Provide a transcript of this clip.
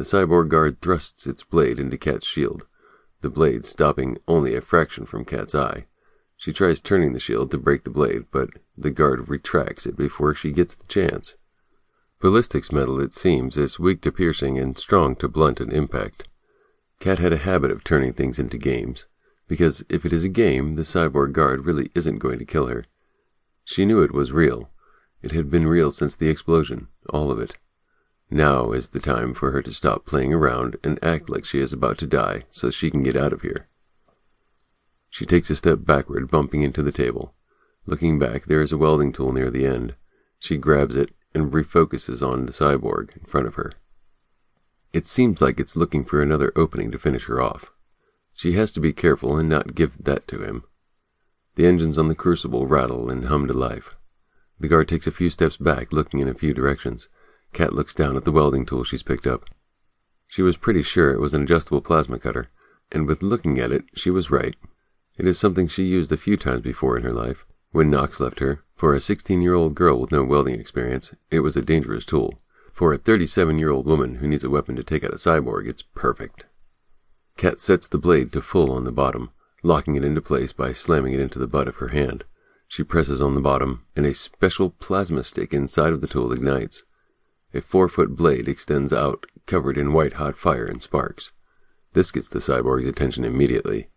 The cyborg guard thrusts its blade into Kat's shield, the blade stopping only a fraction from Kat's eye. She tries turning the shield to break the blade, but the guard retracts it before she gets the chance. Ballistics metal, it seems, is weak to piercing and strong to blunt an impact. Kat had a habit of turning things into games, because if it is a game, the cyborg guard really isn't going to kill her. She knew it was real. It had been real since the explosion, all of it. Now is the time for her to stop playing around and act like she is about to die so she can get out of here. She takes a step backward, bumping into the table. Looking back, there is a welding tool near the end. She grabs it and refocuses on the cyborg in front of her. It seems like it's looking for another opening to finish her off. She has to be careful and not give that to him. The engines on the crucible rattle and hum to life. The guard takes a few steps back, looking in a few directions. Kat looks down at the welding tool she's picked up. She was pretty sure it was an adjustable plasma cutter, and with looking at it, she was right. It is something she used a few times before in her life. When Knox left her, for a 16 year old girl with no welding experience, it was a dangerous tool. For a 37 year old woman who needs a weapon to take out a cyborg, it's perfect. Kat sets the blade to full on the bottom, locking it into place by slamming it into the butt of her hand. She presses on the bottom, and a special plasma stick inside of the tool ignites. A four foot blade extends out, covered in white hot fire and sparks. This gets the cyborg's attention immediately.